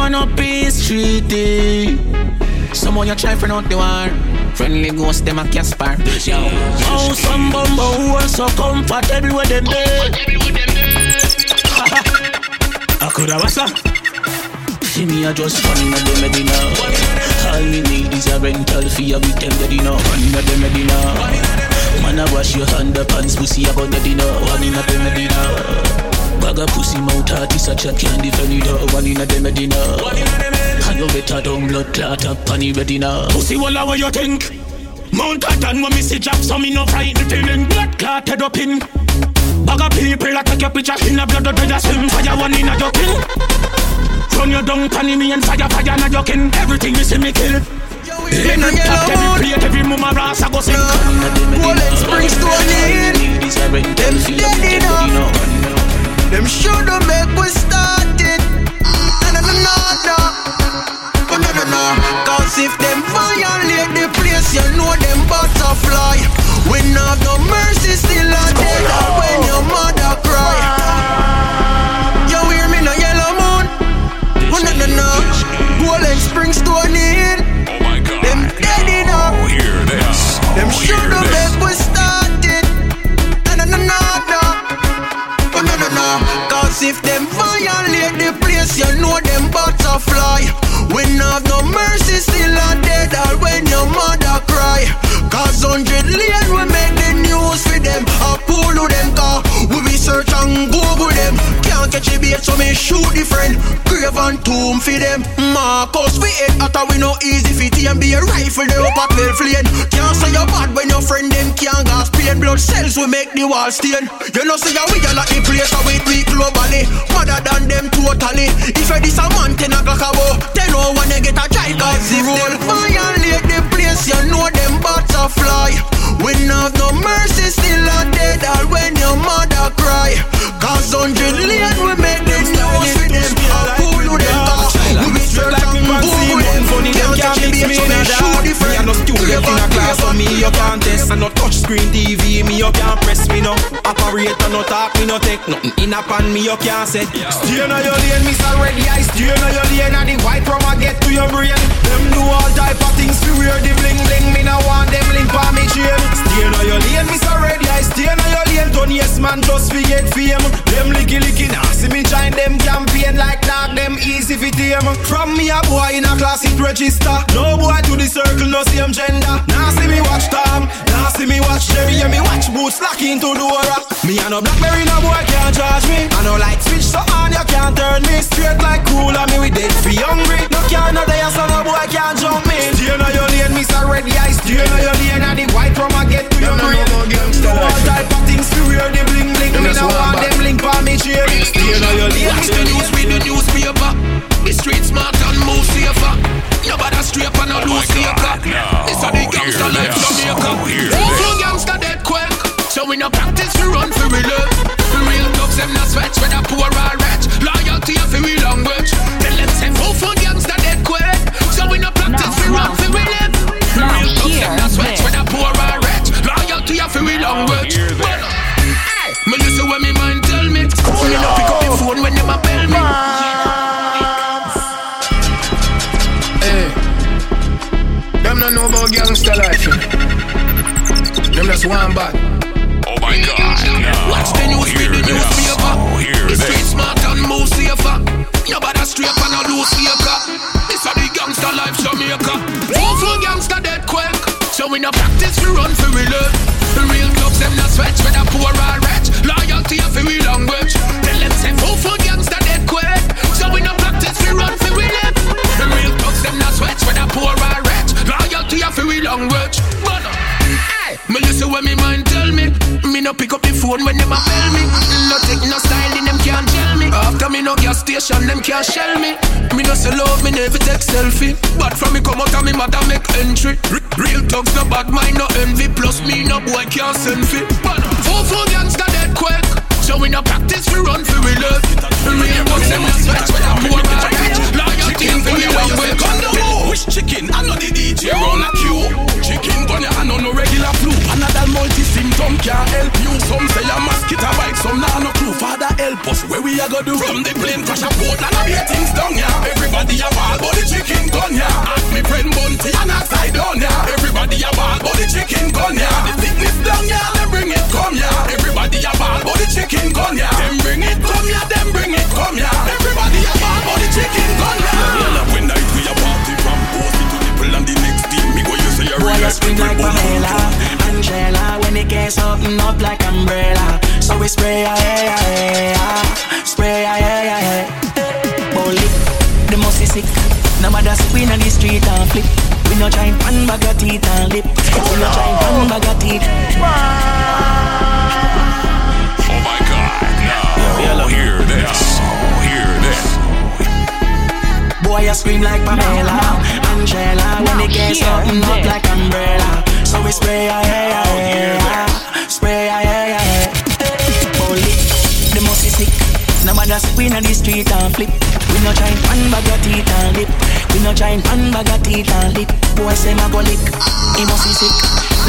want no peace treaty. Someone you try for out the war. Friendly ghost them a Casper. Oh, some bumbo who are so comfortable with them dead. I could have a See me a just running at the Medina. All me need is a rental fee a weekend Medina. Running at the Medina. Man a wash your underpants, pussy a gun Medina. Running at the Medina. Bag a pussy mouth artist a chat candy defend it up. One in a dem Medina. And you better don't blood clot up on the Medina. Pussy walla what you think? Mount Cotton when me see drop so me no frightened feeling blood clotted up in. Bag of people that take your picture in a blood red as him. Fire one in a joking. Run your down panny me and fire fire na joking. Everything you see me kill. Every top, every plate, every mama shoot the friend. Grave and tomb for them. Marcus, we hate after we no easy fit and be a rifle they up a 12 flame. Can't say you're bad when your friend them can't gas pain. Blood cells we make the wall stain. You know say we are not the place that we tweak globally. Mother than them totally. If you this a man ten o'clock about, then no one get a child cause if them violate the place, you know them butterfly. We not have no mercy, still a nothing in a pan, me you can't set. Stay on your lane, miss already. I stay on your lane, and the white from I get to your brain. Them do all type of things to wear the bling bling. Me no want them link on me chain. Stay on your lane, miss already. I stay on your lane. Done yes man, just we get fame. Them licky licky now, see me join them campaign like dog. Them easy fi tame. From me a boy in a class it register. No boy to the circle, no same gender. Now see me watch now see me watch Jerry, and me watch boots lock into Dora. Me and no Blackberry, no boy can't charge me. I no light switch so on, you can't turn me straight like cool. And me we dead hungry. My god. Now Watch the news with the newspaper. Oh, The street smart and move safer. Nobody straight and no loose safer. This a the gangster life Jamaica. Full full gangster dead quick. So we no practice we run for real. The real thugs them not sweat whether poor or rich. Loyalty of we language. Then let's say full full gangster dead quick. So we no practice we run for real. Real thugs them not sweat whether poor or rich. Loyalty of we language. But, hey, me listen when me mind tell me. Me no pick up the phone when them a bell me. No take no style in them can't tell me. After me no gas station, them can't shell me. Me no sell love, me never take selfie. But from me come out and me mother make entry. Real thugs no bad mind, no envy. Plus me no boy can't send fit. But four four gangster dead quick. So we no practice we run for we love. Real thugs them no sweat when I'm go do? From the plane crash a boat and I beat things down, yeah. Everybody a ball, but the chicken gun, yeah. Ask me friend Bunty and I side down, yeah. Everybody a ball, but the chicken gun, yeah. The sickness down, yeah. Them bring it come, yeah. Everybody a ball, but the chicken gun, yeah. Them bring it come, yeah. Them bring it come, yeah. Everybody a ball, but the chicken gun, yeah. Well, up when night we a party from Bossy to Nipple and the next team, me go you say a real script with Bonnie. Angela, when it gets something up like umbrella, so we spray, yeah, yeah, yeah. Street and flip. We no try pan bag of teeth and lip. We no try pan bag of teeth. Oh my God! Now hear this. Hear this. Boy, you scream like Pamela, Angela. When it gets something up like umbrella. So we spray, yeah, yeah, yeah. Spray, yeah. No matter we in the street and flip. We no try pan bag of teeth and lip. We no try pan bag of teeth and lip. Boy, say my go lick. He must be sick.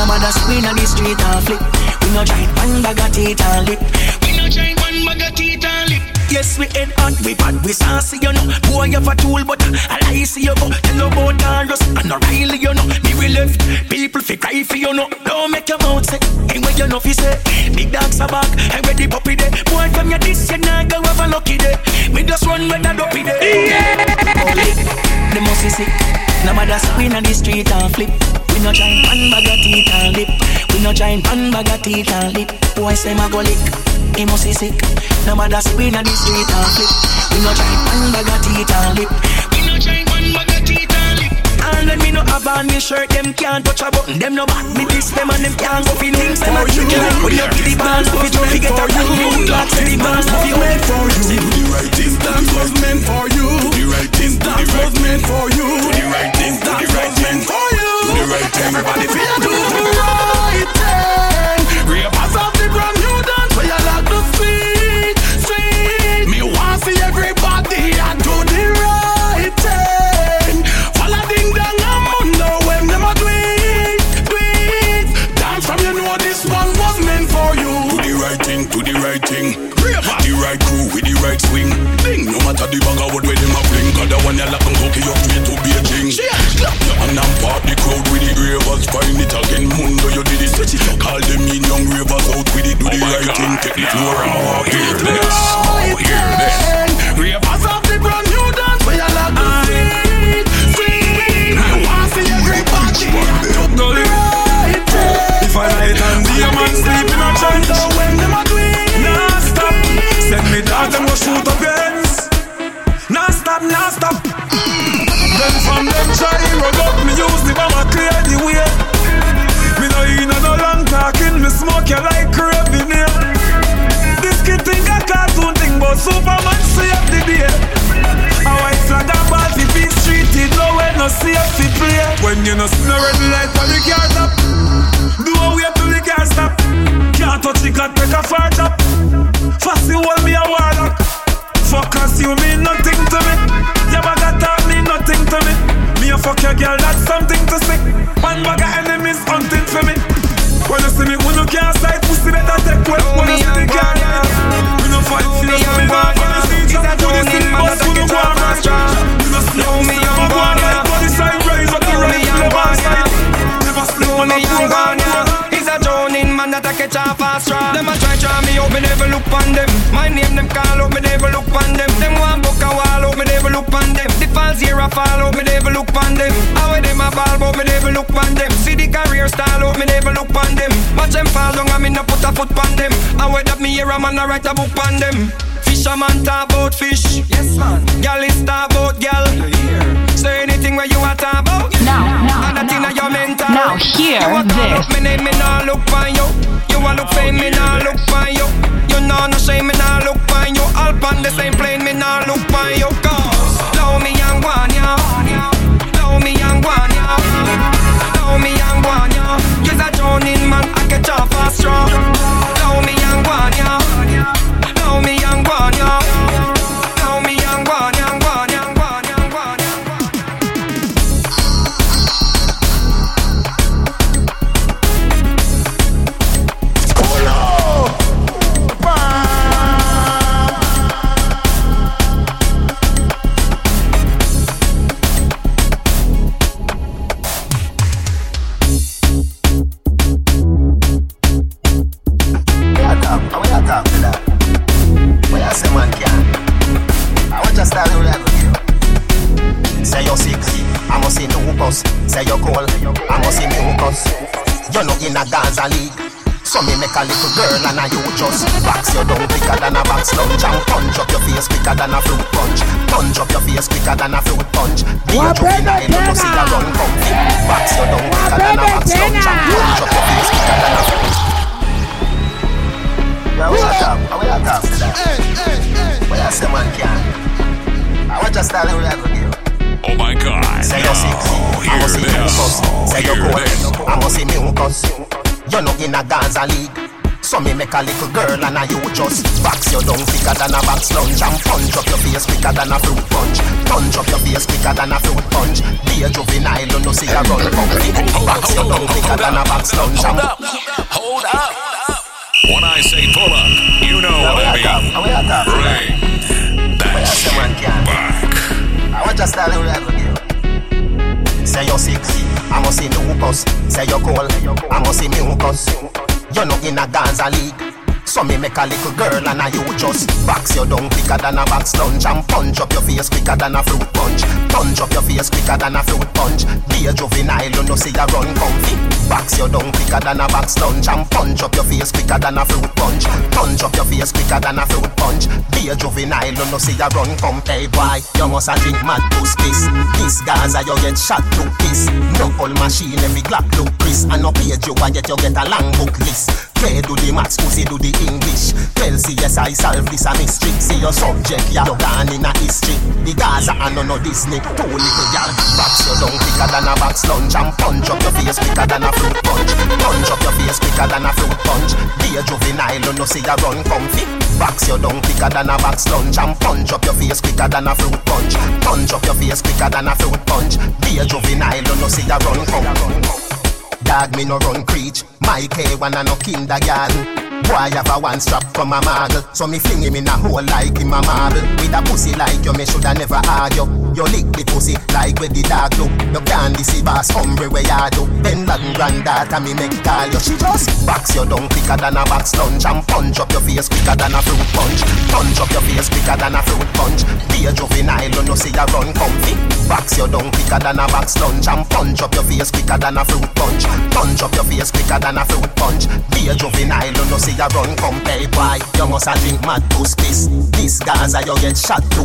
No matter we in the street and flip. We no try pan bag of teeth and lip. We no try pan bag of teeth and lip. Yes, we head on, we bad, we saucy, you know. Boy, you have a tool, but I lie, see you go. Tell about Darius and O'Reilly, you know. Me we left, people fi cry for you know. Don't make your mouth sick, ain't what you know fi say. Big dogs are back, and ready puppy day. Boy, from your this, you not go have a lucky day. Me just run with a dopey day. Yeah. The most is sick. No matter spin on the street and flip. We no try pan bag of teeth and lip. We no try pan bag of teeth and lip. Boy, say my go lick. He must be sick. No matter spin on the street and flip. We no try pan bag of teeth and lip. We no try pan bag of teeth and lip. And when me no have on me shirt, them can't touch a button. Them no back me this, them and them can't go fi things. Them a trick like when you get the if you don't get a Thing, take the Nowhere no safe play When you no see no red light on the car top Do a wait till the car stop. Can't touch the car take a far chop Fussy hold me a warlock. Fuck us you mean nothing to me. Your bag of talk mean nothing to me. Me a fuck your girl that's something to see. One bag of enemies hunting for me. When you see me when you can't sight Pussy better take well When you see the girl man that I catch off a straw Them a try try me out, me never look on them. My name them call out, me never look on them. Them want book a wall out, me never look on them. The falls here a fall out, me never look on them. How them a ball but me never look on them? See the career style out, me never look on them. Watch them fall down and me no put a foot on them. How that me hear a man a write a book on them? Fisherman talk about fish. Yes man. Gal is talk about gal. Say anything where you a talk about. Now, now, And that now. inna your mental Now hear this. me name, me nah look for you You a look fame, me nah look for you You know no shame, me nah look for you All on the same plane, me nah look for you Cause Love me and want ya little girl and a you just box your down quicker than a box lunch and punch up your face quicker than a fruit punch. Punch up your face quicker than a fruit punch. Be a juvenile, you see a run comfy. Box your down quicker than a box lunch and punch up your face quicker than a fruit. Yeah, we are talk, we are talk to that. But I say man can. I want your style we have with you. Oh my God. Say you're sick, I Hear must see this. mucus. Say you're Hear I must see mucus. You're not in a Gaza league. So me make a little girl and a you just box your down quicker than a box lunch and punch up your face quicker than a fruit punch. Punch up your face quicker than a fruit punch. Be a juvenile, you know see a run comfy. Box your down quicker than a box lunch and Hold up. Hold up. When I say pull up, you know what I mean. we are talk. Bring that shit back. I want style we have with you. Say you're sick, I must see mucus. Say you're cold, I must see mucus. You're not in a Gaza league. So me make a little girl and a you just box your down quicker than a box lunch and punch up your face quicker than a fruit punch. Punch up your face quicker than a fruit punch. Be a juvenile, you know see a run comfy. Box your down quicker than a box lunch and punch up your face quicker than a fruit punch. Punch up your face quicker than a fruit punch. Be a juvenile, you know see a run comfy. Why you must a drink mad puss piss? This Gaza you get shot to piss. No old machine every Glock look Chris and no page you a get you get a long book list. Play do the maths, pussy do the English. Tell CSI solve this a mystery. See your subject, yeah, you gone in a history. The Gaza and no no Disney. Two little gal, box you down quicker than a box lunch and punch up your face quicker than a fruit punch. Punch up your face quicker than a fruit punch. Be a juvenile, know see ya run comfy. Box you down quicker than a box lunch and punch up your face quicker than a fruit punch. Punch up your face quicker than a fruit punch. Be a juvenile, know see ya run comfy. Dog me no run creech. My K1 a no kindergarten. Boy have a one strap from a marble So me fling him in a hole like him a marble. With a pussy like you, me shoulda never argue. You lick the pussy like where the dog do. You can't deceive us, hombre where you do? Bin Laden granddaughter me make call you. She just box you down quicker than a box lunch And punch up your face quicker than a fruit punch. Punch up your face quicker than a fruit punch. Be a juvenile, you know see you run comfy. Box you down quicker than a box lunch And punch up your face quicker than a fruit punch. Punch up your face quicker than a fruit punch. Be a juvenile, you know see you run compare Why? You must a drink mad puss piss This Gaza you get shot to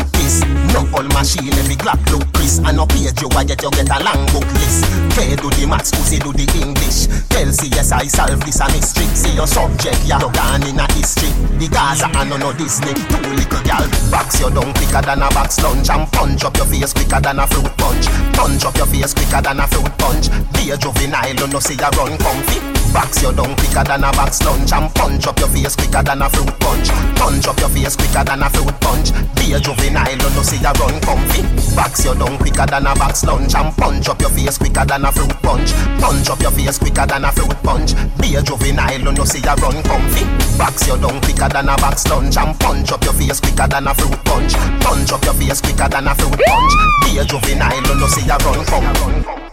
No old machine every Glock look Chris And no page you a get you get a long book list. Play do the maths, pussy do the English. Tell CSI solve this a mystery. See your subject, yeah, you gone in a history. The Gaza and no no Disney. Two little gal Box you down quicker than a box lunch. And punch up your face quicker than a fruit punch. Punch up your face quicker than a fruit punch. Be a juvenile, you know see ya run comfy Box you down quicker than a box lunch And punch up your face quicker than a fruit punch. Punch up your face quicker than a fruit punch. Be a juvenile, you know see ya run comfy. Box you down quicker than a box lunch And punch up your face quicker than a fruit punch. Punch up your face quicker than a fruit punch. Be a juvenile, you know see ya run comfy. Box you down quicker than a box lunch And punch up your face quicker than a fruit punch. Punch up your face quicker than a fruit punch. Be a juvenile, you know see ya run comfy